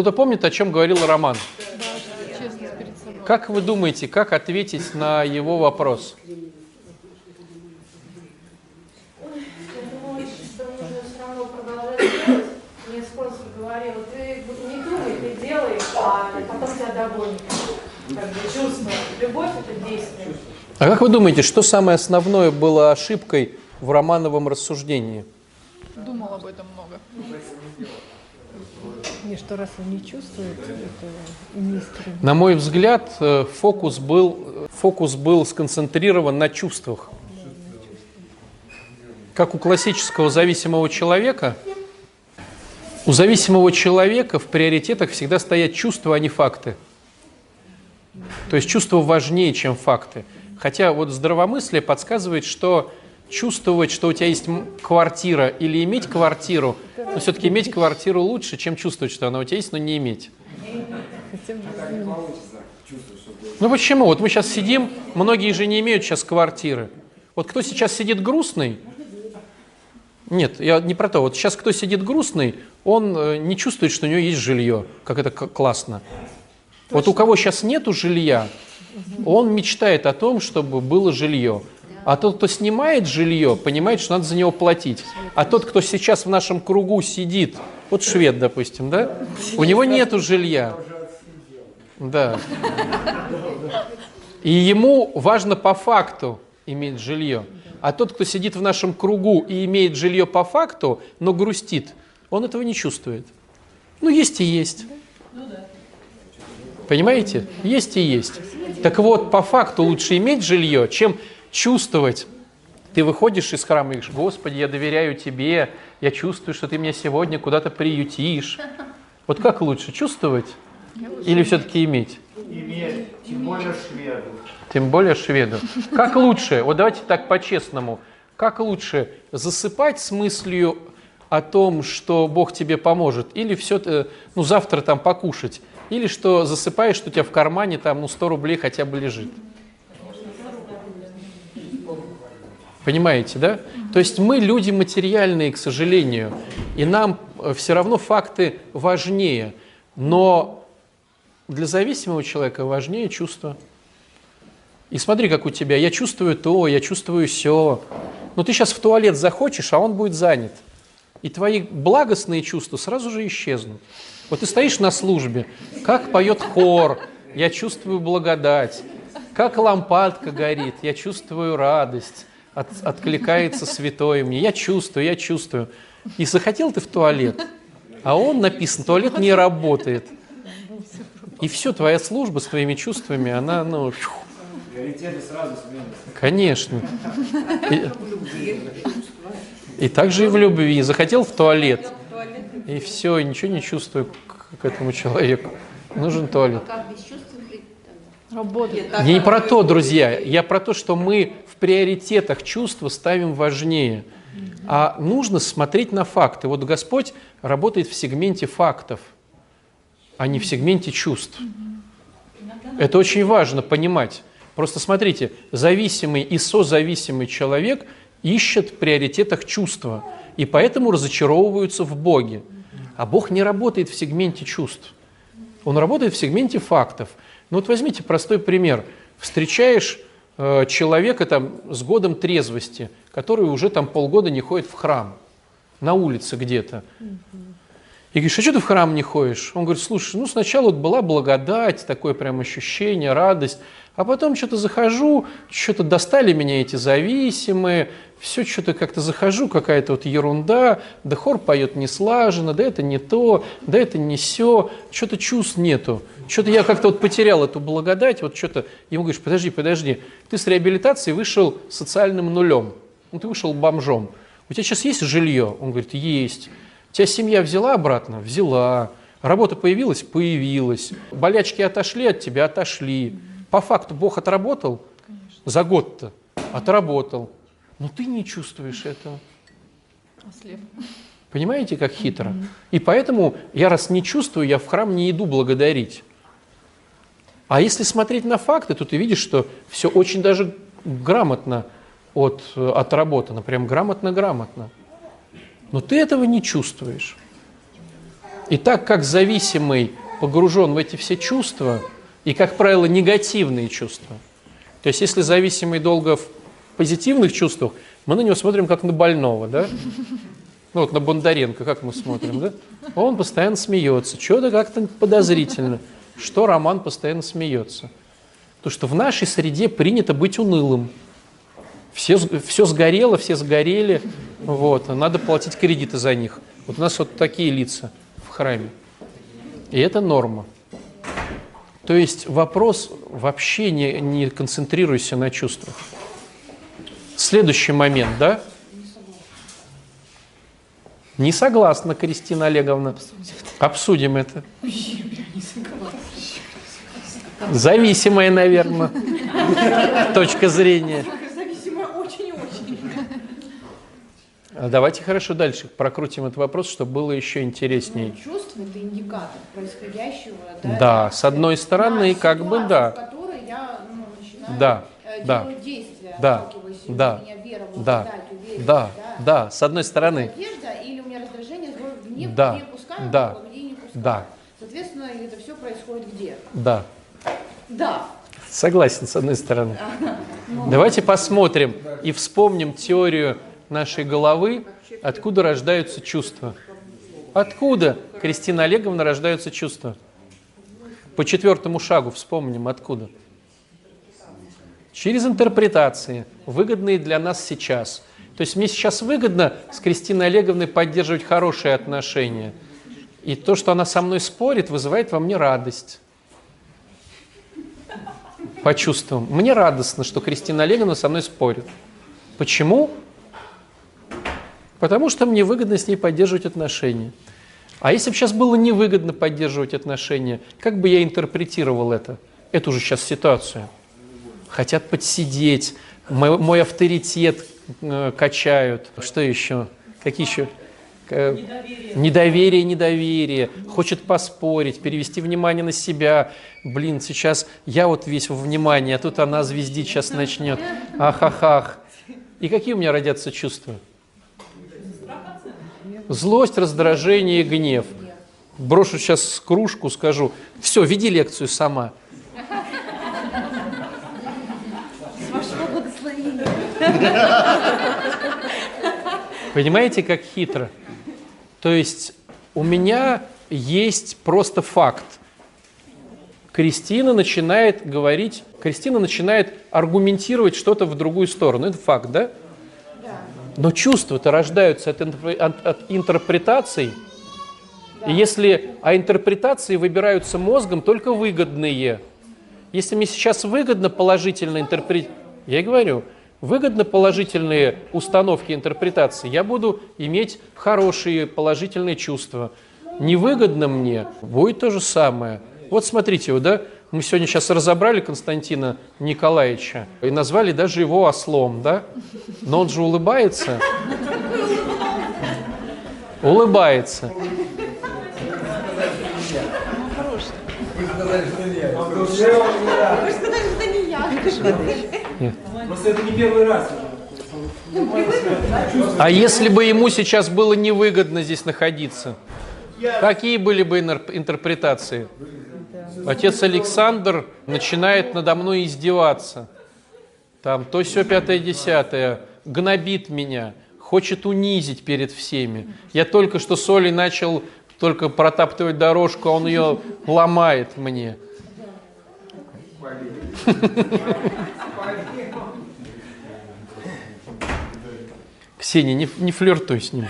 Кто-то помнит, о чем говорил Роман? Как вы думаете, как ответить на его вопрос? думаю, что нужно все равно продолжать делать. Мне спонсор говорил, ты не думай, ты делаешь, а потом тебя догонит. Как бы чувство. Любовь – это действие. А как вы думаете, что самое основное было ошибкой в Романовом рассуждении? Думал об этом много. И что раз он не чувствует, это не искренне. На мой взгляд, э, фокус был, фокус был сконцентрирован на чувствах. Как у классического зависимого человека, у зависимого человека в приоритетах всегда стоят чувства, а не факты. То есть чувства важнее, чем факты. Хотя вот здравомыслие подсказывает, что чувствовать, что у тебя есть квартира или иметь квартиру, но все-таки иметь квартиру лучше, чем чувствовать, что она у тебя есть, но не иметь. Ну почему? Вот мы сейчас сидим, многие же не имеют сейчас квартиры. Вот кто сейчас сидит грустный, нет, я не про то. Вот сейчас кто сидит грустный, он э, не чувствует, что у него есть жилье, как это классно. Вот у кого сейчас нету жилья, он мечтает о том, чтобы было жилье. А тот, кто снимает жилье, понимает, что надо за него платить. А тот, кто сейчас в нашем кругу сидит, вот швед, допустим, да, у него нету жилья. Да. И ему важно по факту иметь жилье. А тот, кто сидит в нашем кругу и имеет жилье по факту, но грустит, он этого не чувствует. Ну, есть и есть. Понимаете? Есть и есть. Так вот, по факту лучше иметь жилье, чем чувствовать. Ты выходишь из храма и говоришь, Господи, я доверяю Тебе, я чувствую, что Ты меня сегодня куда-то приютишь. Вот как лучше, чувствовать или все-таки иметь? Иметь, тем более шведу. Тем более шведу. Как лучше, вот давайте так по-честному, как лучше засыпать с мыслью о том, что Бог тебе поможет, или все, ну завтра там покушать, или что засыпаешь, что у тебя в кармане там ну 100 рублей хотя бы лежит. Понимаете, да? То есть мы люди материальные, к сожалению, и нам все равно факты важнее, но для зависимого человека важнее чувство. И смотри, как у тебя, я чувствую то, я чувствую все. Но ты сейчас в туалет захочешь, а он будет занят. И твои благостные чувства сразу же исчезнут. Вот ты стоишь на службе, как поет хор, я чувствую благодать, как лампадка горит, я чувствую радость, от, откликается святое мне, я чувствую, я чувствую. И захотел ты в туалет, а он написан, туалет не работает. И все, твоя служба с твоими чувствами, она, ну, фью. Конечно. И, и так же и в любви. Захотел в туалет, и все, ничего не чувствую к, к этому человеку. Нужен туалет. Как без чувств Работает. Я не про то, друзья. Я про то, что мы в приоритетах чувства ставим важнее. А нужно смотреть на факты. Вот Господь работает в сегменте фактов, а не в сегменте чувств. Это очень важно понимать. Просто смотрите, зависимый и созависимый человек ищет в приоритетах чувства, и поэтому разочаровываются в Боге. А Бог не работает в сегменте чувств. Он работает в сегменте фактов. Ну вот возьмите простой пример. Встречаешь э, человека там с годом трезвости, который уже там полгода не ходит в храм, на улице где-то. И говоришь, а что ты в храм не ходишь? Он говорит, слушай, ну сначала вот была благодать, такое прям ощущение, радость, а потом что-то захожу, что-то достали меня эти зависимые, все что-то как-то захожу, какая-то вот ерунда, да хор поет не слаженно, да это не то, да это не все, что-то чувств нету. Что-то я как-то вот потерял эту благодать, вот что-то, ему говоришь, подожди, подожди, ты с реабилитации вышел социальным нулем, ну ты вышел бомжом, у тебя сейчас есть жилье? Он говорит, есть. Тебя семья взяла обратно? Взяла. Работа появилась? Появилась. Болячки отошли от тебя? Отошли. По факту Бог отработал? За год-то. Отработал. Но ты не чувствуешь этого. Ослеп. Понимаете, как хитро? И поэтому я раз не чувствую, я в храм не иду благодарить. А если смотреть на факты, то ты видишь, что все очень даже грамотно от, отработано, прям грамотно-грамотно. Но ты этого не чувствуешь. И так как зависимый погружен в эти все чувства, и, как правило, негативные чувства, то есть если зависимый долго в позитивных чувствах, мы на него смотрим как на больного, да? Ну вот на Бондаренко, как мы смотрим, да? Он постоянно смеется, что-то как-то подозрительно, что Роман постоянно смеется. Потому что в нашей среде принято быть унылым. Все, все сгорело, все сгорели, вот, надо платить кредиты за них. Вот у нас вот такие лица в храме. И это норма. То есть вопрос вообще не, не концентрируйся на чувствах. Следующий момент, да? Не согласна, Кристина Олеговна. Обсудим это. Зависимая, наверное, точка зрения. Зависимая очень-очень. А Давайте хорошо дальше прокрутим этот вопрос, чтобы было еще интереснее. Чувство – это индикатор происходящего. Да, Да, с одной стороны, Да, как бы да. В которой я ну, начинаю Да, э, да, делать действия, да, и да, меня вера, да, уверенность, Да, да, с одной стороны. Надежда, или у меня раздражение, гнев, Да, где пускаю, да, не пускаю. да. Соответственно, это все происходит где? Да, Да. согласен, с одной стороны. Давайте посмотрим и вспомним теорию нашей головы, откуда рождаются чувства. Откуда, Кристина Олеговна, рождаются чувства? По четвертому шагу вспомним, откуда. Через интерпретации, выгодные для нас сейчас. То есть мне сейчас выгодно с Кристиной Олеговной поддерживать хорошие отношения. И то, что она со мной спорит, вызывает во мне радость по чувствам. Мне радостно, что Кристина Олеговна со мной спорит. Почему? Потому что мне выгодно с ней поддерживать отношения. А если бы сейчас было невыгодно поддерживать отношения, как бы я интерпретировал это, эту же сейчас ситуацию? Хотят подсидеть, мой, мой авторитет э, качают. Что еще? Какие еще? Э, Недоверие, недоверие. Хочет поспорить, перевести внимание на себя. Блин, сейчас я вот весь во внимании, а тут она звездить сейчас начнет. Ах-ах-ах. И какие у меня родятся чувства? Злость, раздражение гнев. Брошу сейчас кружку, скажу, все, веди лекцию сама. Понимаете, как хитро? То есть у меня есть просто факт. Кристина начинает говорить, Кристина начинает аргументировать что-то в другую сторону. Это факт, да? Но чувства-то рождаются от, от- от интерпретаций. И если, а интерпретации выбираются мозгом только выгодные. Если мне сейчас выгодно положительно интерпретировать, я и говорю, выгодно положительные установки интерпретации, я буду иметь хорошие положительные чувства. Невыгодно мне, будет то же самое. Вот смотрите, вот, да, мы сегодня сейчас разобрали Константина Николаевича и назвали даже его ослом, да? Но он же улыбается. Улыбается. А если бы ему сейчас было невыгодно здесь находиться? Какие были бы интер- интерпретации? Отец Александр начинает надо мной издеваться. Там то все пятое, десятое, гнобит меня, хочет унизить перед всеми. Я только что с Олей начал только протаптывать дорожку, а он ее ломает мне. Ксения, не, не флиртуй с ним.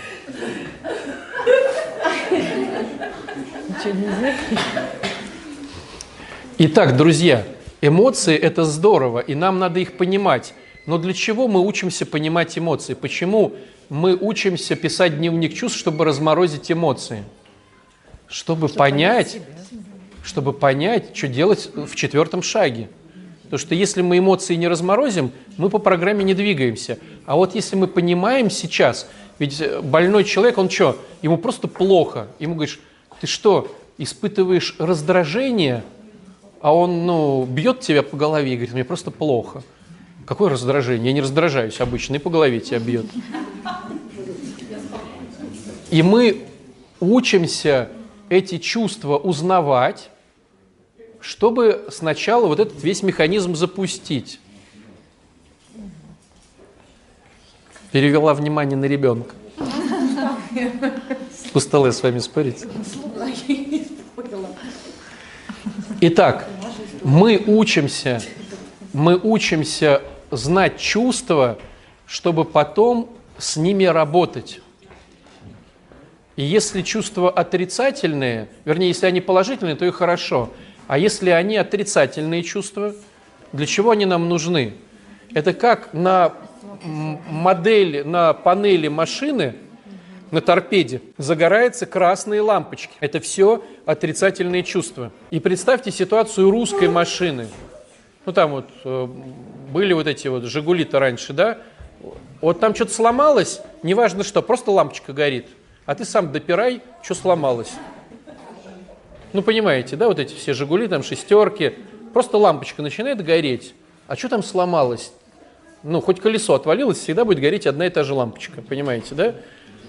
Ничего нельзя. Итак, друзья, эмоции – это здорово, и нам надо их понимать. Но для чего мы учимся понимать эмоции? Почему мы учимся писать дневник чувств, чтобы разморозить эмоции? Чтобы, понять, чтобы понять, что делать в четвертом шаге. Потому что если мы эмоции не разморозим, мы по программе не двигаемся. А вот если мы понимаем сейчас, ведь э, больной человек, он что, ему просто плохо. Ему говоришь, ты что, испытываешь раздражение, а он, ну, бьет тебя по голове и говорит, мне просто плохо. Какое раздражение? Я не раздражаюсь обычно, и по голове тебя бьет. И мы учимся эти чувства узнавать, чтобы сначала вот этот весь механизм запустить. Перевела внимание на ребенка. Устала я с вами спорить. Итак, мы учимся, мы учимся знать чувства, чтобы потом с ними работать. И если чувства отрицательные, вернее, если они положительные, то и хорошо. А если они отрицательные чувства, для чего они нам нужны? Это как на модели, на панели машины, на торпеде загораются красные лампочки. Это все отрицательные чувства. И представьте ситуацию русской машины. Ну там вот э, были вот эти вот «Жигули»-то раньше, да? Вот там что-то сломалось, неважно что, просто лампочка горит. А ты сам допирай, что сломалось. Ну, понимаете, да, вот эти все «Жигули», там шестерки, просто лампочка начинает гореть. А что там сломалось? Ну, хоть колесо отвалилось, всегда будет гореть одна и та же лампочка, понимаете, да?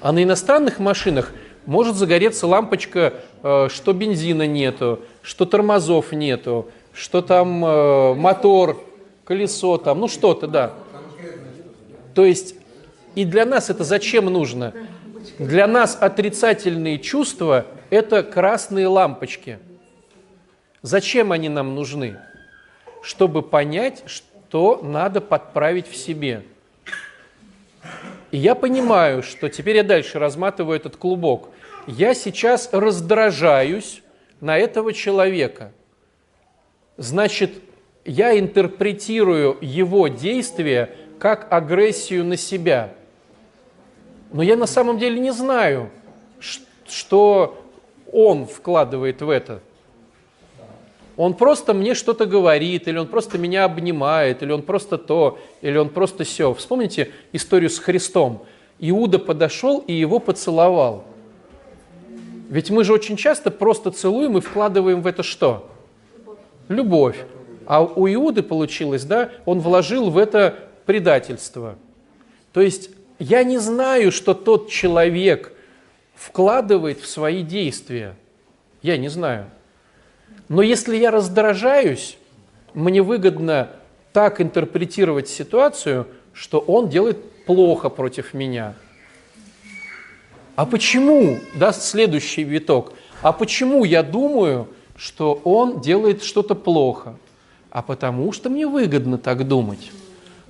А на иностранных машинах может загореться лампочка, э, что бензина нету, что тормозов нету, что там э, мотор, колесо там, ну что-то, да. То есть и для нас это зачем нужно? Для нас отрицательные чувства – это красные лампочки. Зачем они нам нужны? Чтобы понять, что надо подправить в себе. И я понимаю, что теперь я дальше разматываю этот клубок. Я сейчас раздражаюсь на этого человека. Значит, я интерпретирую его действия как агрессию на себя. Но я на самом деле не знаю, что он вкладывает в это. Он просто мне что-то говорит, или он просто меня обнимает, или он просто то, или он просто все. Вспомните историю с Христом. Иуда подошел и его поцеловал. Ведь мы же очень часто просто целуем и вкладываем в это что? Любовь. А у Иуды получилось, да, он вложил в это предательство. То есть я не знаю, что тот человек вкладывает в свои действия. Я не знаю. Но если я раздражаюсь, мне выгодно так интерпретировать ситуацию, что он делает плохо против меня. А почему, даст следующий виток, а почему я думаю, что он делает что-то плохо? А потому что мне выгодно так думать.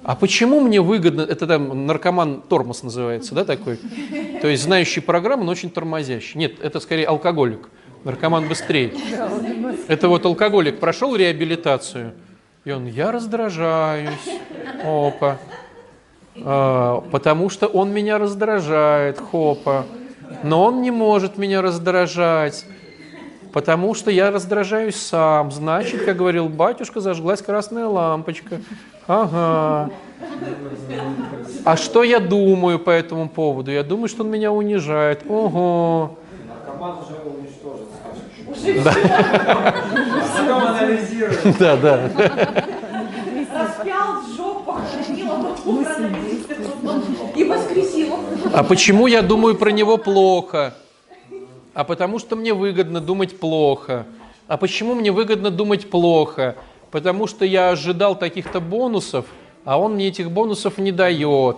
А почему мне выгодно, это там наркоман тормоз называется, да, такой? То есть знающий программу, но очень тормозящий. Нет, это скорее алкоголик. Наркоман быстрее. Это вот алкоголик прошел реабилитацию, и он, я раздражаюсь. Опа. А, потому что он меня раздражает, хопа. Но он не может меня раздражать, потому что я раздражаюсь сам. Значит, как говорил батюшка, зажглась красная лампочка. Ага. А что я думаю по этому поводу? Я думаю, что он меня унижает. Ого. Да. Потом анализируем. Да, да. Распял жопу, и воскресил. А почему я думаю про него плохо? А потому что мне выгодно думать плохо. А почему мне выгодно думать плохо? Потому что я ожидал таких-то бонусов, а он мне этих бонусов не дает.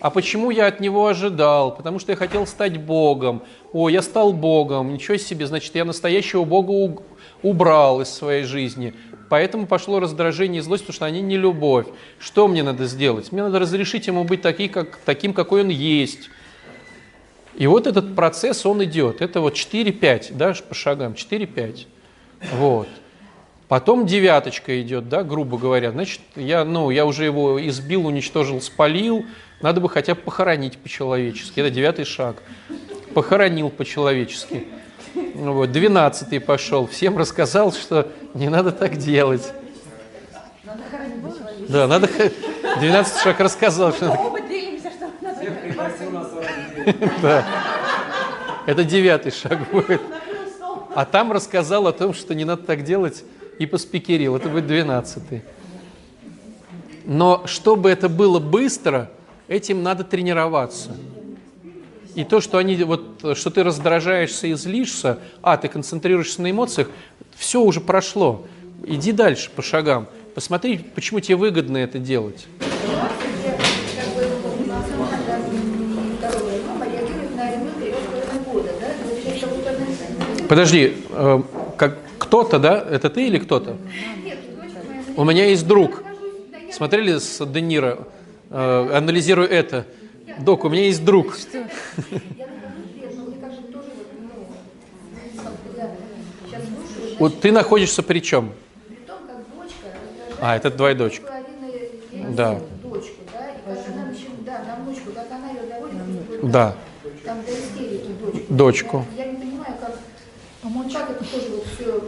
А почему я от него ожидал? Потому что я хотел стать Богом. О, я стал Богом, ничего себе, значит, я настоящего Бога убрал из своей жизни. Поэтому пошло раздражение и злость, потому что они не любовь. Что мне надо сделать? Мне надо разрешить ему быть таким, как, таким какой он есть. И вот этот процесс, он идет. Это вот 4-5, да, по шагам, 4-5. Вот. Потом девяточка идет, да, грубо говоря. Значит, я, ну, я уже его избил, уничтожил, спалил. Надо бы хотя бы похоронить по-человечески. Это девятый шаг. Похоронил по-человечески. Вот, двенадцатый пошел. Всем рассказал, что не надо так делать. Надо хоронить по-человечески. Да, надо... Двенадцатый шаг рассказал, что надо... Оба делимся, что надо Да. Это девятый шаг будет. А там рассказал о том, что не надо так делать, и поспикерил. Это будет двенадцатый. Но чтобы это было быстро, этим надо тренироваться. И то, что они вот, что ты раздражаешься и злишься, а ты концентрируешься на эмоциях, все уже прошло. Иди дальше по шагам. Посмотри, почему тебе выгодно это делать. Подожди, э, как кто-то, да? Это ты или кто-то? У меня есть друг. Смотрели с Де Ниро? Э, анализирую это. Док, у меня есть друг. Вот, ну, Вот ты находишься при чем? при том, как дочка раздражает А, это твоя дочка. половины ей Да. да, дочку. Дочку. Я, не понимаю, как, помочь, как это тоже вот все,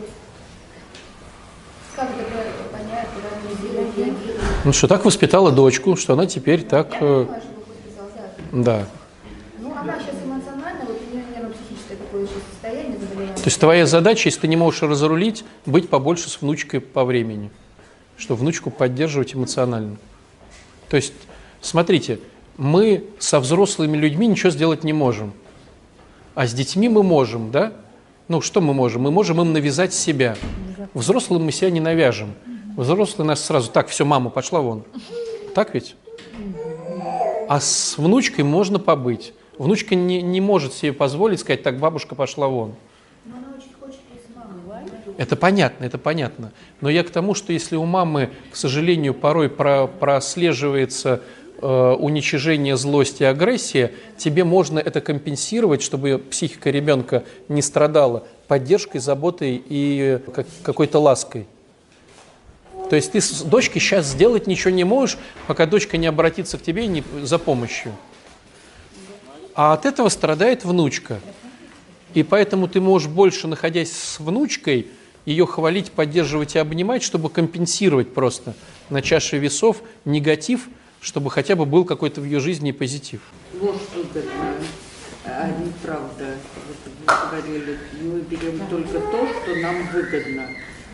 как это понять, проанализировать. Ну что, так воспитала дочку, что она теперь так... Я э, понимаю, сказал, да. Ну, она сейчас эмоционально, вот у нее нервно-психическое такое еще состояние, заболевание. То есть твоя задача, если ты не можешь разрулить, быть побольше с внучкой по времени, чтобы внучку поддерживать эмоционально. То есть, смотрите, мы со взрослыми людьми ничего сделать не можем, а с детьми мы можем, да? Ну, что мы можем? Мы можем им навязать себя. Взрослым мы себя не навяжем. Взрослые нас сразу, так, все, мама, пошла вон. Так ведь? А с внучкой можно побыть. Внучка не, не может себе позволить сказать, так, бабушка пошла вон. Но она очень хочет и с мамой. Это понятно, это понятно. Но я к тому, что если у мамы, к сожалению, порой про- прослеживается э, уничижение, злость и агрессия, тебе можно это компенсировать, чтобы психика ребенка не страдала поддержкой, заботой и как- какой-то лаской. То есть ты с дочкой сейчас сделать ничего не можешь, пока дочка не обратится к тебе не- за помощью. А от этого страдает внучка. И поэтому ты можешь больше, находясь с внучкой, ее хвалить, поддерживать и обнимать, чтобы компенсировать просто на чаше весов негатив, чтобы хотя бы был какой-то в ее жизни позитив. Ложь выгодна, а неправда. Вот вы говорили, мы берем только то, что нам выгодно.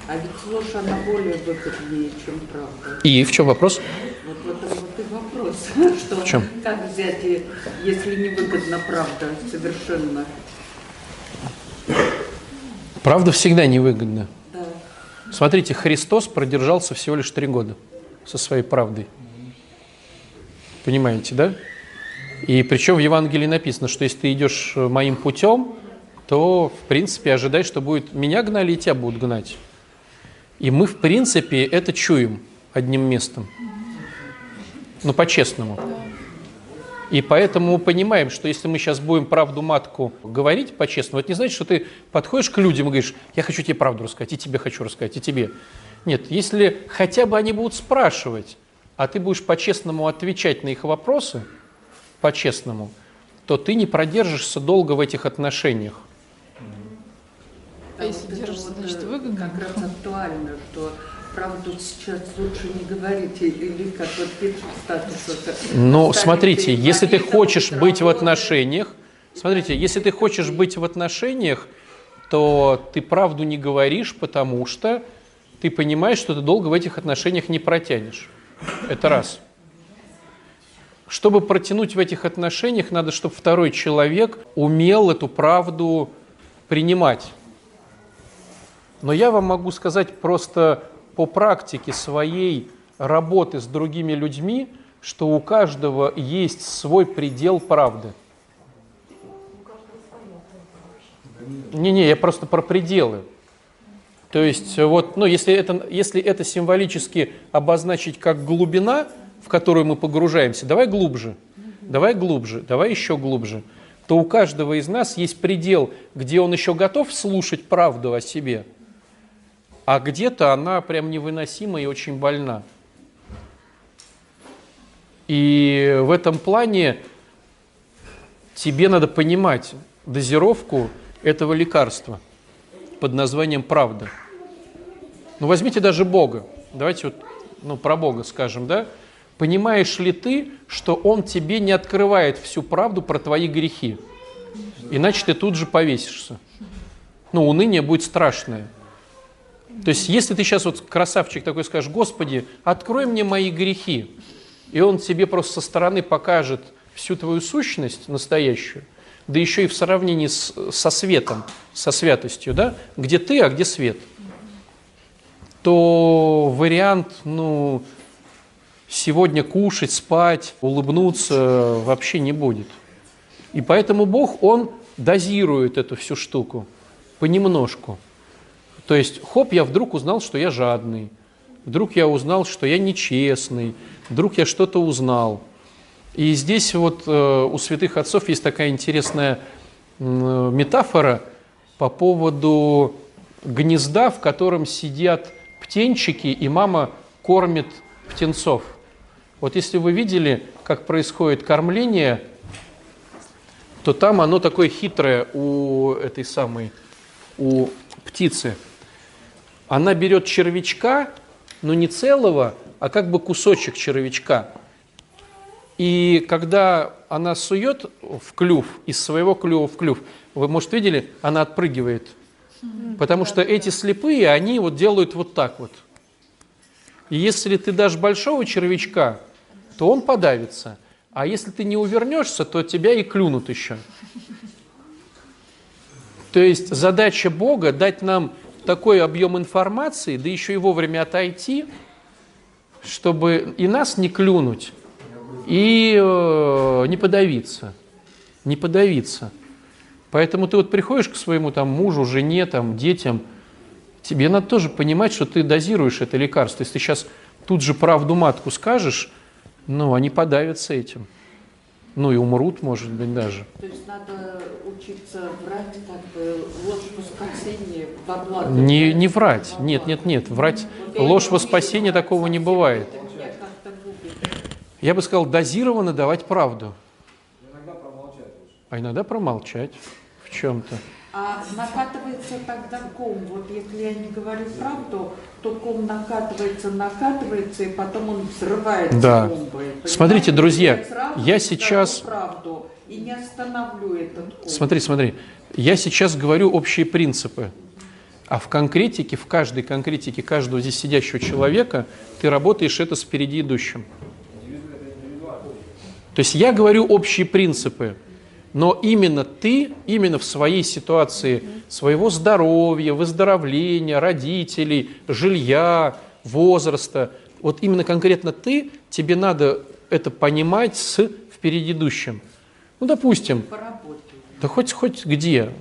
А ведь ложь, она более выгоднее, чем правда. И в чем вопрос? Вот в этом вот и вопрос. Что, В чем? Как взять, если не выгодна правда совершенно? Правда всегда невыгодна. Да. Смотрите, Христос продержался всего лишь три года со своей правдой. Понимаете, да? И причем в Евангелии написано, что если ты идешь э, моим путем, то, в принципе, ожидай, что будет меня гнали и тебя будут гнать. И мы, в принципе, это чуем одним местом. Ну, по-честному. И поэтому мы понимаем, что если мы сейчас будем правду матку говорить по-честному, это не значит, что ты подходишь к людям и говоришь, я хочу тебе правду рассказать, и тебе хочу рассказать, и тебе. Нет, если хотя бы они будут спрашивать, а ты будешь по-честному отвечать на их вопросы, по-честному, то ты не продержишься долго в этих отношениях. А если держишься, вот, значит, э, выгодно. Как раз актуально, что правду сейчас лучше не говорить, или как вот пишут статусах. Но Ставить смотрите, если ты хочешь вот быть в отношениях, смотрите, если ты хочешь быть в отношениях, то ты правду не говоришь, потому что ты понимаешь, что ты долго в этих отношениях не протянешь. Это раз. Чтобы протянуть в этих отношениях, надо, чтобы второй человек умел эту правду принимать. Но я вам могу сказать просто по практике своей работы с другими людьми, что у каждого есть свой предел правды. Не-не, я просто про пределы. То есть, вот, ну, если это, если это символически обозначить как глубина, в которую мы погружаемся, давай глубже, давай глубже, давай еще глубже, то у каждого из нас есть предел, где он еще готов слушать правду о себе, а где-то она прям невыносима и очень больна. И в этом плане тебе надо понимать дозировку этого лекарства под названием правда. Ну, возьмите даже Бога. Давайте вот ну, про Бога скажем, да? Понимаешь ли ты, что Он тебе не открывает всю правду про твои грехи? Иначе ты тут же повесишься. Ну, уныние будет страшное. То есть, если ты сейчас вот красавчик такой скажешь, Господи, открой мне мои грехи, и Он тебе просто со стороны покажет всю твою сущность настоящую, да еще и в сравнении с, со светом, со святостью, да, где ты, а где свет, то вариант, ну, сегодня кушать, спать, улыбнуться вообще не будет. И поэтому Бог, Он дозирует эту всю штуку понемножку. То есть, хоп, я вдруг узнал, что я жадный, вдруг я узнал, что я нечестный, вдруг я что-то узнал. И здесь вот э, у святых отцов есть такая интересная э, метафора по поводу гнезда, в котором сидят птенчики, и мама кормит птенцов. Вот если вы видели, как происходит кормление, то там оно такое хитрое у этой самой, у птицы. Она берет червячка, но не целого, а как бы кусочек червячка. И когда она сует в клюв, из своего клюва в клюв, вы, может, видели, она отпрыгивает. Потому что эти слепые, они вот делают вот так вот. И если ты дашь большого червячка, то он подавится. А если ты не увернешься, то тебя и клюнут еще. То есть задача Бога дать нам такой объем информации, да еще и вовремя отойти, чтобы и нас не клюнуть, и э, не подавиться. Не подавиться. Поэтому ты вот приходишь к своему там мужу, жене, там, детям, тебе надо тоже понимать, что ты дозируешь это лекарство. Если ты сейчас тут же правду матку скажешь, ну, они подавятся этим. Ну и умрут, может быть, даже. То есть надо учиться врать, как бы ложь во спасение благо. Не, не врать. Нет, нет, нет. Врать. Ложь во спасение такого не бывает. Я бы сказал, дозированно давать правду. Иногда промолчать лучше. А иногда промолчать в чем-то. А накатывается тогда ком. Вот если я не говорю правду, то ком накатывается, накатывается, и потом он взрывается Да. бомбой. Понимаете? Смотрите, друзья, Я я сейчас- правду и не остановлю этот ком. Смотри, смотри. Я сейчас говорю общие принципы. А в конкретике, в каждой конкретике каждого здесь сидящего человека ты работаешь это с впереди идущим. То есть я говорю общие принципы, но именно ты, именно в своей ситуации своего здоровья, выздоровления, родителей, жилья, возраста, вот именно конкретно ты, тебе надо это понимать с впереди идущим. Ну, допустим, да хоть, хоть где.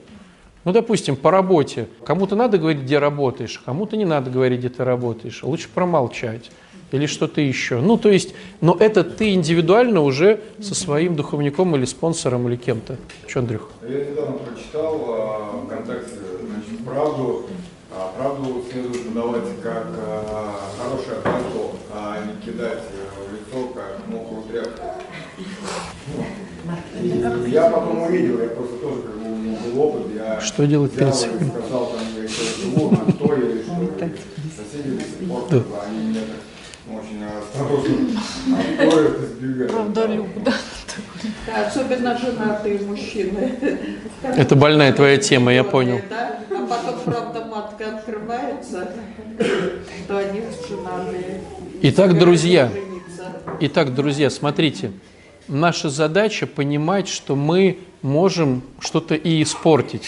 Ну, допустим, по работе. Кому-то надо говорить, где работаешь, кому-то не надо говорить, где ты работаешь. Лучше промолчать или что-то еще. Ну, то есть, но это ты индивидуально уже со своим духовником или спонсором или кем-то. Че, Андрюх? Я недавно прочитал а, ВКонтакте, значит, правду. А, правду следует подавать как а, хорошее пальто, а не кидать э, в лицо как мокрую тряпку. Ну, и я потом увидел, я просто тоже как бы у меня был опыт, я Что делать взял перед и сказал там, я сейчас живу на то или что, и соседи до сих пор, они меня так очень осторожно от то это сбегают. Правдолюб, да. Да, особенно женатые мужчины. Это больная твоя тема, я понял. Да? А потом, правда, матка открывается, что они женатые. Итак, друзья. Итак, друзья, смотрите, наша задача понимать, что мы можем что-то и испортить.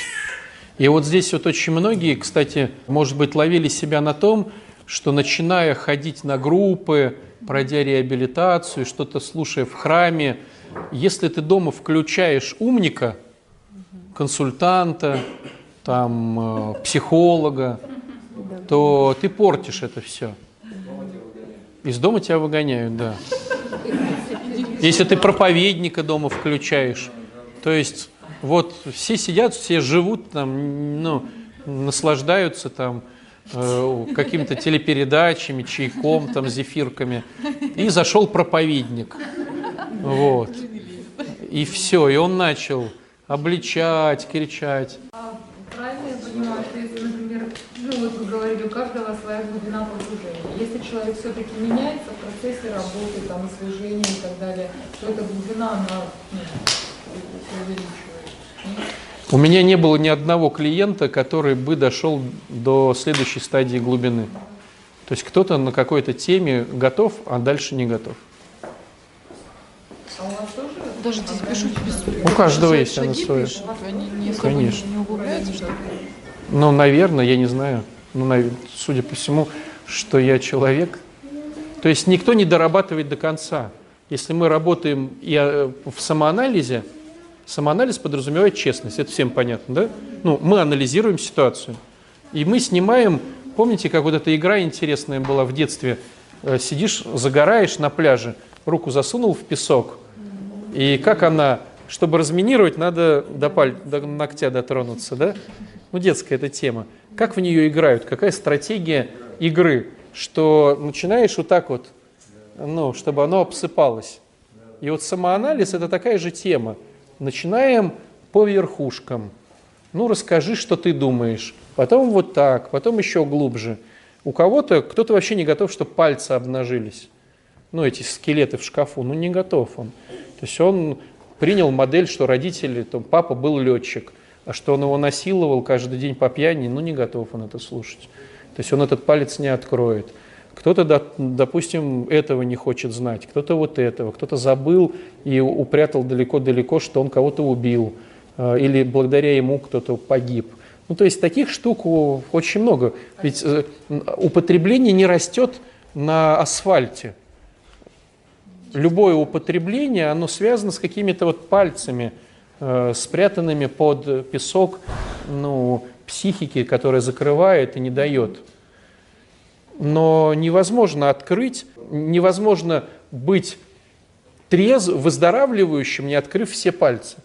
И вот здесь вот очень многие, кстати, может быть, ловили себя на том, что начиная ходить на группы, пройдя реабилитацию, что-то слушая в храме, если ты дома включаешь умника, консультанта, там, э, психолога, то ты портишь это все. Из дома тебя выгоняют, да. Если ты проповедника дома включаешь, то есть вот все сидят, все живут там, ну, наслаждаются там какими-то телепередачами, чайком, там, зефирками, и зашел проповедник, вот, и все, и он начал обличать, кричать. А правильно я понимаю, что если, например, ну вот вы говорили, у каждого своя глубина погружения. Если человек все-таки меняется в процессе работы, там, служения и так далее, то эта глубина, она ну, увеличивается. У меня не было ни одного клиента, который бы дошел до следующей стадии глубины. То есть кто-то на какой-то теме готов, а дальше не готов. А у вас тоже Даже здесь пишут без... У каждого шаги есть не особо Конечно. не углубляются, что ли? Ну, наверное, я не знаю. Ну, нав- судя по всему, что я человек. То есть никто не дорабатывает до конца. Если мы работаем и, э, в самоанализе, самоанализ подразумевает честность, это всем понятно, да? Ну, мы анализируем ситуацию. И мы снимаем, помните, как вот эта игра интересная была в детстве? Э, Сидишь, загораешь на пляже, руку засунул в песок, и как она, чтобы разминировать, надо до, паль, до ногтя дотронуться, да? Ну, детская эта тема. Как в нее играют? Какая стратегия игры? Что начинаешь вот так вот, ну, чтобы оно обсыпалось. И вот самоанализ – это такая же тема. Начинаем по верхушкам. Ну, расскажи, что ты думаешь. Потом вот так, потом еще глубже. У кого-то, кто-то вообще не готов, чтобы пальцы обнажились. Ну, эти скелеты в шкафу. Ну, не готов он. То есть он принял модель, что родители, там, папа был летчик, а что он его насиловал каждый день по пьяни, ну, не готов он это слушать. То есть он этот палец не откроет. Кто-то, до- допустим, этого не хочет знать, кто-то вот этого, кто-то забыл и упрятал далеко-далеко, что он кого-то убил, э, или благодаря ему кто-то погиб. Ну, то есть таких штук очень много. Ведь э, употребление не растет на асфальте. Любое употребление, оно связано с какими-то вот пальцами, э, спрятанными под песок ну, психики, которая закрывает и не дает. Но невозможно открыть, невозможно быть трезв, выздоравливающим, не открыв все пальцы.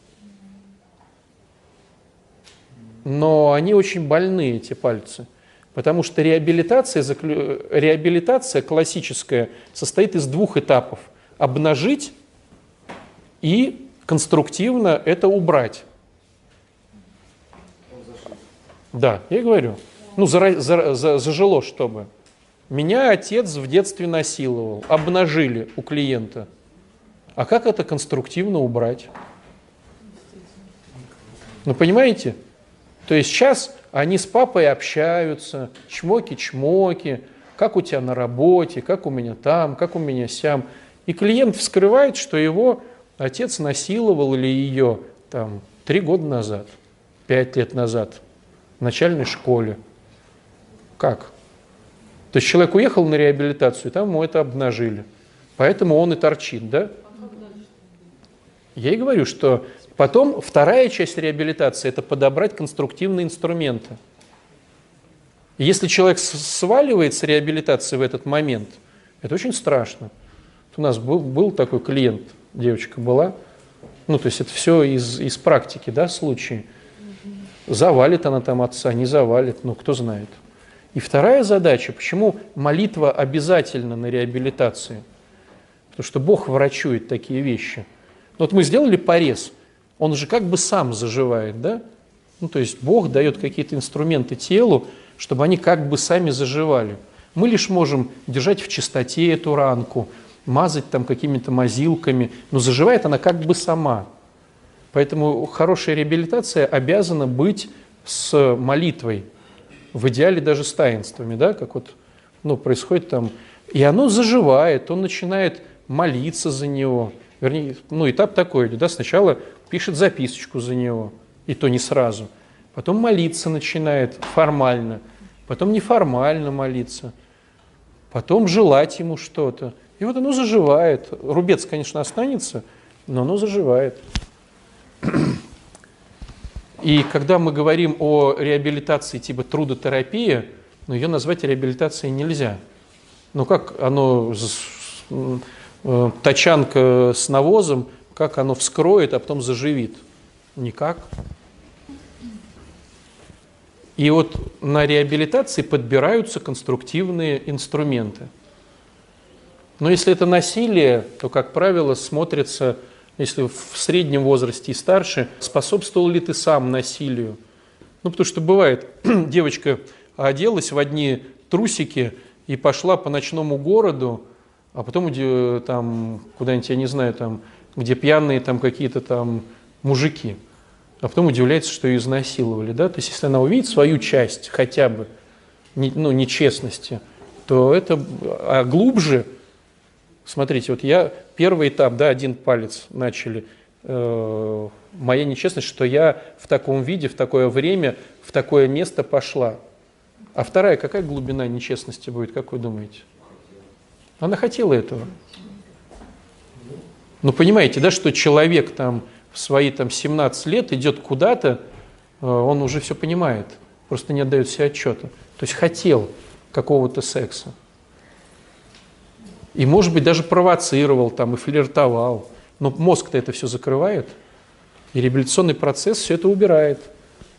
Но они очень больны, эти пальцы. Потому что реабилитация, реабилитация классическая состоит из двух этапов. Обнажить и конструктивно это убрать. Да, я говорю. Ну, зара- зара- за- зажило чтобы. Меня отец в детстве насиловал, обнажили у клиента. А как это конструктивно убрать? Ну, понимаете? То есть сейчас они с папой общаются, чмоки-чмоки, как у тебя на работе, как у меня там, как у меня сям. И клиент вскрывает, что его отец насиловал или ее там три года назад, пять лет назад в начальной школе. Как? То есть человек уехал на реабилитацию, там ему это обнажили. Поэтому он и торчит, да? Я и говорю, что потом вторая часть реабилитации – это подобрать конструктивные инструменты. Если человек сваливает с реабилитации в этот момент, это очень страшно. У нас был, был такой клиент, девочка была, ну, то есть это все из, из практики, да, случаи. Завалит она там отца, не завалит, ну, кто знает. И вторая задача, почему молитва обязательна на реабилитации? Потому что Бог врачует такие вещи. Вот мы сделали порез, он уже как бы сам заживает, да? Ну, то есть Бог дает какие-то инструменты телу, чтобы они как бы сами заживали. Мы лишь можем держать в чистоте эту ранку, мазать там какими-то мазилками, но заживает она как бы сама. Поэтому хорошая реабилитация обязана быть с молитвой, в идеале даже с таинствами, да, как вот ну, происходит там. И оно заживает, он начинает молиться за него. Вернее, ну, этап такой идет, да, сначала пишет записочку за него, и то не сразу. Потом молиться начинает формально, потом неформально молиться, потом желать ему что-то. И вот оно заживает. Рубец, конечно, останется, но оно заживает. И когда мы говорим о реабилитации типа трудотерапия, ну, ее назвать реабилитацией нельзя. Ну как оно, э, тачанка с навозом, как оно вскроет, а потом заживит? Никак. И вот на реабилитации подбираются конструктивные инструменты. Но если это насилие, то, как правило, смотрится, если в среднем возрасте и старше, способствовал ли ты сам насилию. Ну, потому что бывает, девочка оделась в одни трусики и пошла по ночному городу, а потом иди- там куда-нибудь, я не знаю, там, где пьяные там какие-то там мужики. А потом удивляется, что ее изнасиловали. Да? То есть, если она увидит свою часть хотя бы, ну, нечестности, то это, а глубже, смотрите, вот я первый этап, да, один палец начали, э, моя нечестность, что я в таком виде, в такое время, в такое место пошла. А вторая, какая глубина нечестности будет, как вы думаете? Она хотела этого. Ну, понимаете, да, что человек там в свои там 17 лет идет куда-то, э, он уже все понимает, просто не отдает себе отчета. То есть хотел какого-то секса. И, может быть, даже провоцировал там и флиртовал. Но мозг-то это все закрывает. И реабилитационный процесс все это убирает.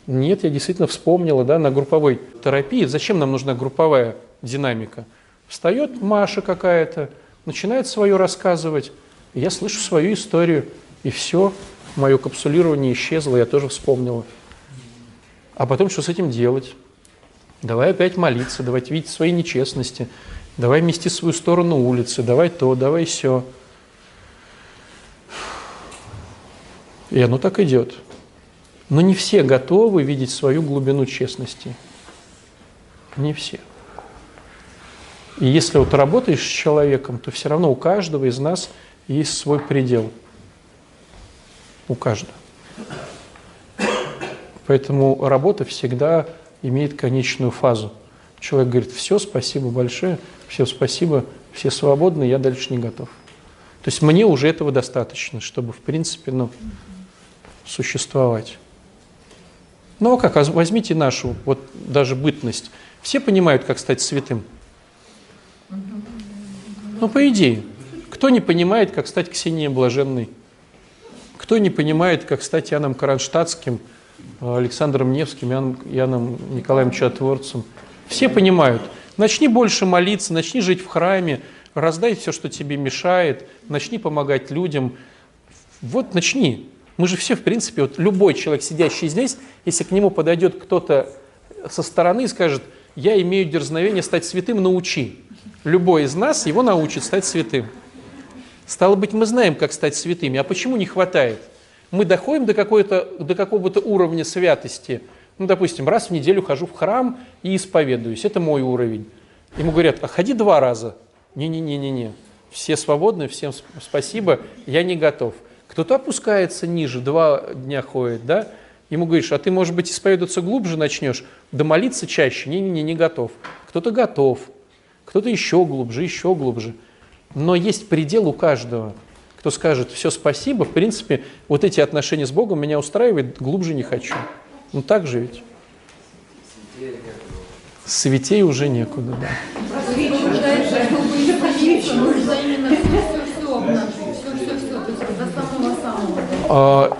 Нет, я действительно вспомнила, да, на групповой терапии. Зачем нам нужна групповая динамика? Встает Маша какая-то, начинает свое рассказывать. Я слышу свою историю. И все, мое капсулирование исчезло, я тоже вспомнила. А потом что с этим делать? Давай опять молиться, давай видеть свои нечестности, давай мести свою сторону улицы, давай то, давай все. И оно так идет. Но не все готовы видеть свою глубину честности. Не все. И если вот работаешь с человеком, то все равно у каждого из нас есть свой предел. У каждого. Поэтому работа всегда имеет конечную фазу. Человек говорит, все, спасибо большое, все спасибо, все свободны, я дальше не готов. То есть мне уже этого достаточно, чтобы, в принципе, ну, существовать. Ну а как, возьмите нашу, вот даже бытность. Все понимают, как стать святым? Ну, по идее. Кто не понимает, как стать Ксенией Блаженной? Кто не понимает, как стать Иоанном Кронштадтским, Александром Невским, Иоанном Николаем Чудотворцем? Все понимают. Начни больше молиться, начни жить в храме, раздай все, что тебе мешает, начни помогать людям. Вот начни. Мы же все, в принципе, вот любой человек, сидящий здесь, если к нему подойдет кто-то со стороны и скажет, я имею дерзновение стать святым, научи. Любой из нас его научит стать святым. Стало быть, мы знаем, как стать святыми. А почему не хватает? Мы доходим до, до какого-то уровня святости. Ну, допустим, раз в неделю хожу в храм и исповедуюсь. Это мой уровень. Ему говорят, а ходи два раза. Не-не-не-не-не. Все свободны, всем спасибо, я не готов. Кто-то опускается ниже, два дня ходит, да? Ему говоришь, а ты, может быть, исповедоваться глубже начнешь, да молиться чаще. Не-не-не, не готов. Кто-то готов, кто-то еще глубже, еще глубже. Но есть предел у каждого. Кто скажет, все, спасибо, в принципе, вот эти отношения с Богом меня устраивает, глубже не хочу. Ну так же ведь. Святей уже некуда, да.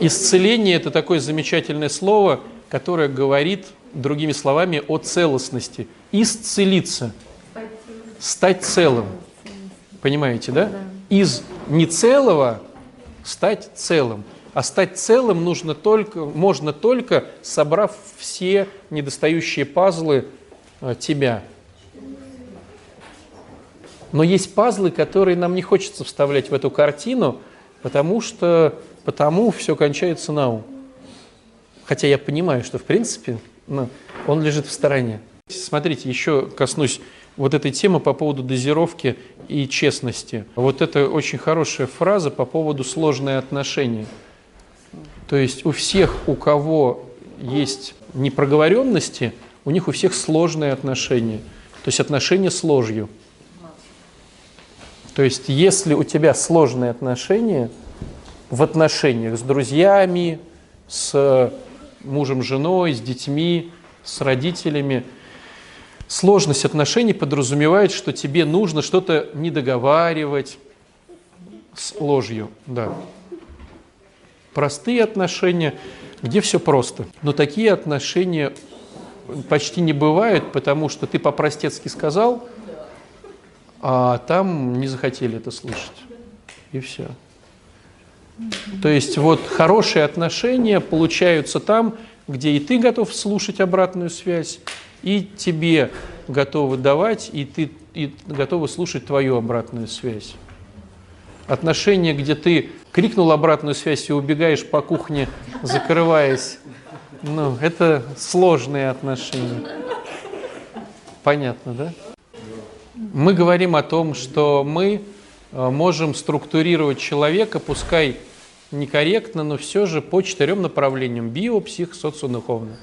Исцеление – это такое замечательное слово, которое говорит, другими словами, о целостности. Исцелиться, стать целым. Понимаете, да? Из нецелого стать целым. А стать целым нужно только, можно только, собрав все недостающие пазлы э, тебя. Но есть пазлы, которые нам не хочется вставлять в эту картину, потому что потому все кончается на ум. Хотя я понимаю, что в принципе ну, он лежит в стороне. Смотрите, еще коснусь вот этой темы по поводу дозировки и честности. Вот это очень хорошая фраза по поводу сложные отношения. То есть у всех, у кого есть непроговоренности, у них у всех сложные отношения. То есть отношения с ложью. То есть если у тебя сложные отношения в отношениях с друзьями, с мужем, женой, с детьми, с родителями, сложность отношений подразумевает, что тебе нужно что-то недоговаривать с ложью. Да простые отношения, где все просто. Но такие отношения почти не бывают, потому что ты по-простецки сказал, а там не захотели это слышать. И все. То есть вот хорошие отношения получаются там, где и ты готов слушать обратную связь, и тебе готовы давать, и ты и готовы слушать твою обратную связь. Отношения, где ты крикнул обратную связь и убегаешь по кухне, закрываясь. Ну, это сложные отношения. Понятно, да? Мы говорим о том, что мы э, можем структурировать человека, пускай некорректно, но все же по четырем направлениям – био, псих, социодуховно.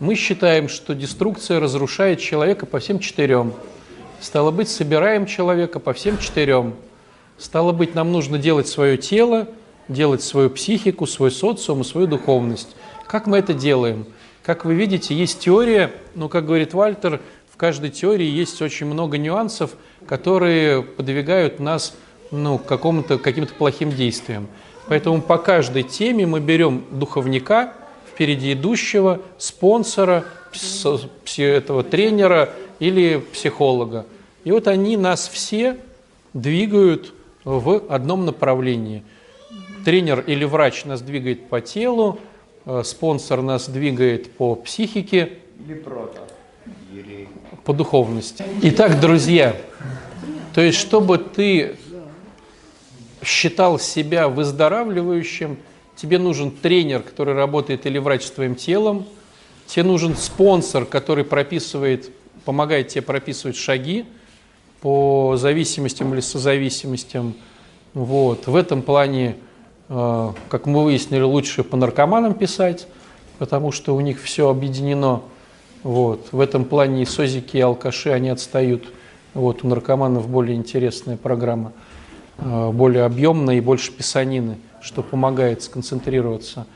Мы считаем, что деструкция разрушает человека по всем четырем. Стало быть, собираем человека по всем четырем. Стало быть, нам нужно делать свое тело, делать свою психику, свой социум и свою духовность. Как мы это делаем? Как вы видите, есть теория, но, как говорит Вальтер, в каждой теории есть очень много нюансов, которые подвигают нас ну, к какому-то, каким-то плохим действиям. Поэтому по каждой теме мы берем духовника, впереди идущего, спонсора, этого тренера или психолога. И вот они нас все двигают в одном направлении. Тренер или врач нас двигает по телу, э, спонсор нас двигает по психике, по духовности. Итак, друзья, то есть, чтобы ты считал себя выздоравливающим, тебе нужен тренер, который работает или врач с твоим телом, тебе нужен спонсор, который прописывает, помогает тебе прописывать шаги по зависимостям или созависимостям. Вот. В этом плане, э, как мы выяснили, лучше по наркоманам писать, потому что у них все объединено. Вот. В этом плане и созики, и алкаши, они отстают. Вот. У наркоманов более интересная программа, э, более объемная и больше писанины, что помогает сконцентрироваться.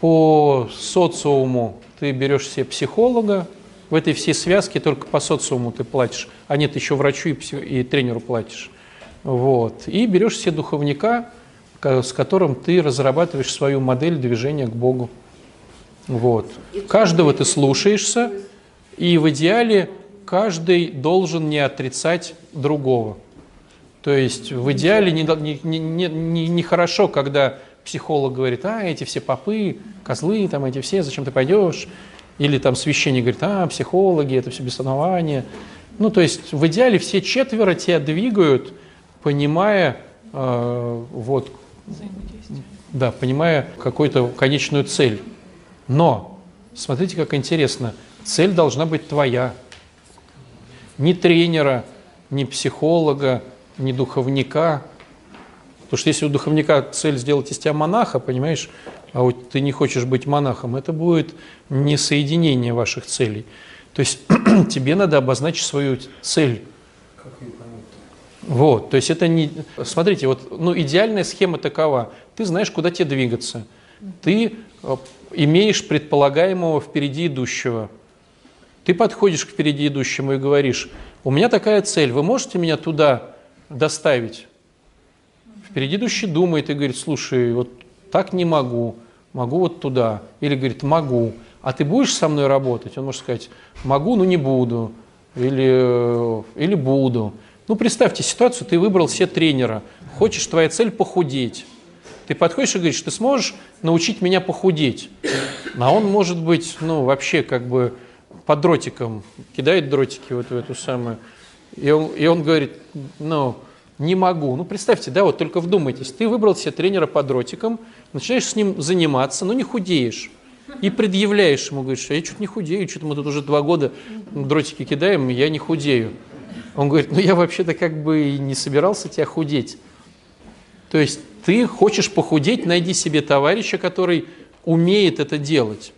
По социуму ты берешь себе психолога, в этой всей связке только по социуму ты платишь, а нет, еще врачу и, и тренеру платишь. Вот. И берешь себе духовника, с которым ты разрабатываешь свою модель движения к Богу. Вот. Каждого ты слушаешься, и в идеале каждый должен не отрицать другого. То есть в идеале нехорошо, не, не, не, не, не хорошо, когда психолог говорит, а, эти все попы, козлы, там эти все, зачем ты пойдешь? Или там священник говорит, а, психологи, это все беснование. Ну, то есть в идеале все четверо тебя двигают, понимая, э, вот, да, понимая какую-то конечную цель. Но, смотрите, как интересно, цель должна быть твоя. Ни тренера, ни психолога, ни духовника. Потому что если у духовника цель сделать из тебя монаха, понимаешь, а вот ты не хочешь быть монахом, это будет не соединение ваших целей. То есть тебе надо обозначить свою цель. Вот, то есть это не... Смотрите, вот, ну, идеальная схема такова. Ты знаешь, куда тебе двигаться. Ты э, имеешь предполагаемого впереди идущего. Ты подходишь к впереди идущему и говоришь, у меня такая цель, вы можете меня туда доставить? Впереди идущий думает и говорит, слушай, вот так не могу, могу вот туда. Или говорит, могу. А ты будешь со мной работать? Он может сказать, могу, но не буду. Или, или буду. Ну, представьте ситуацию, ты выбрал все тренера. Хочешь, твоя цель похудеть. Ты подходишь и говоришь, ты сможешь научить меня похудеть? А он может быть, ну, вообще как бы под дротиком, кидает дротики вот в эту самую. И он, и он говорит, ну, не могу. Ну, представьте, да, вот только вдумайтесь, ты выбрал себе тренера по дротикам, начинаешь с ним заниматься, но не худеешь. И предъявляешь ему, говоришь, я что-то не худею, что-то мы тут уже два года дротики кидаем, я не худею. Он говорит, ну я вообще-то как бы и не собирался тебя худеть. То есть ты хочешь похудеть, найди себе товарища, который умеет это делать.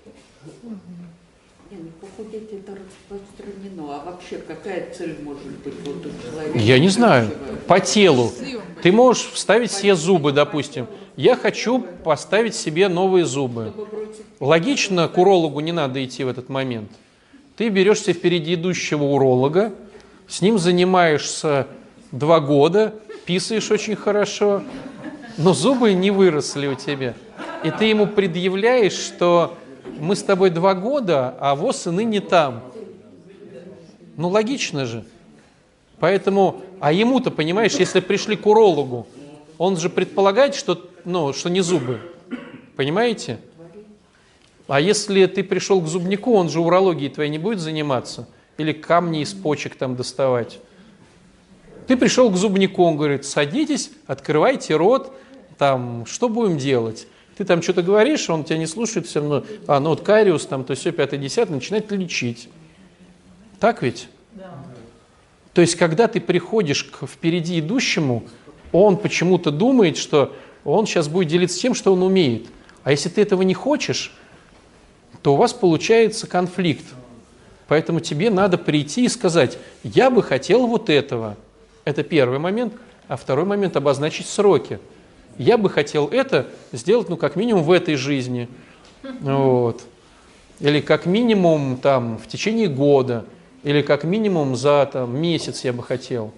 Не, ну похудеть это распространено. А вообще какая цель может быть вот у человека? Я не знаю. По телу. Ты можешь вставить себе зубы, допустим. Я хочу поставить себе новые зубы. Логично, к урологу не надо идти в этот момент. Ты берешь себе впереди идущего уролога, с ним занимаешься два года, писаешь очень хорошо, но зубы не выросли у тебя. И ты ему предъявляешь, что мы с тобой два года, а воз и ныне там. Ну, логично же. Поэтому, а ему-то, понимаешь, если пришли к урологу, он же предполагает, что, ну, что не зубы. Понимаете? А если ты пришел к зубнику, он же урологией твоей не будет заниматься? Или камни из почек там доставать? Ты пришел к зубнику, он говорит, садитесь, открывайте рот, там, что будем делать? Ты там что-то говоришь, он тебя не слушает, все равно, а, ну вот кариус, там, то все, пятое, десятое, начинает лечить. Так ведь? Да. То есть, когда ты приходишь к впереди идущему, он почему-то думает, что он сейчас будет делиться тем, что он умеет. А если ты этого не хочешь, то у вас получается конфликт. Поэтому тебе надо прийти и сказать, я бы хотел вот этого. Это первый момент. А второй момент – обозначить сроки. Я бы хотел это сделать, ну, как минимум в этой жизни. Вот. Или как минимум там в течение года. Или как минимум за там, месяц я бы хотел.